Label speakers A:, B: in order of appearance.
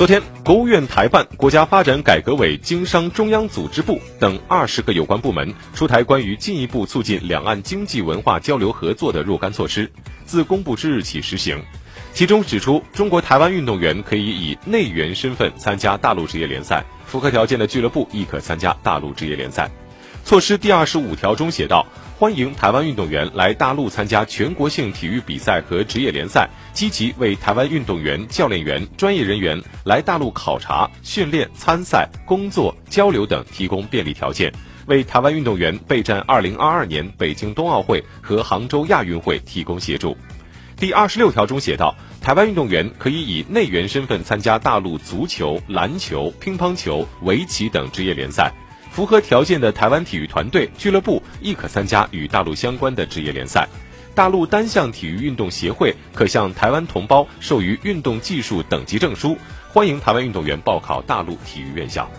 A: 昨天，国务院台办、国家发展改革委、经商中央组织部等二十个有关部门出台关于进一步促进两岸经济文化交流合作的若干措施，自公布之日起实行。其中指出，中国台湾运动员可以以内援身份参加大陆职业联赛，符合条件的俱乐部亦可参加大陆职业联赛。措施第二十五条中写道。欢迎台湾运动员来大陆参加全国性体育比赛和职业联赛，积极为台湾运动员、教练员、专业人员来大陆考察、训练、参赛、工作、交流等提供便利条件，为台湾运动员备战二零二二年北京冬奥会和杭州亚运会提供协助。第二十六条中写道，台湾运动员可以以内援身份参加大陆足球、篮球、乒乓球、围棋等职业联赛。符合条件的台湾体育团队、俱乐部亦可参加与大陆相关的职业联赛。大陆单项体育运动协会可向台湾同胞授予运动技术等级证书，欢迎台湾运动员报考大陆体育院校。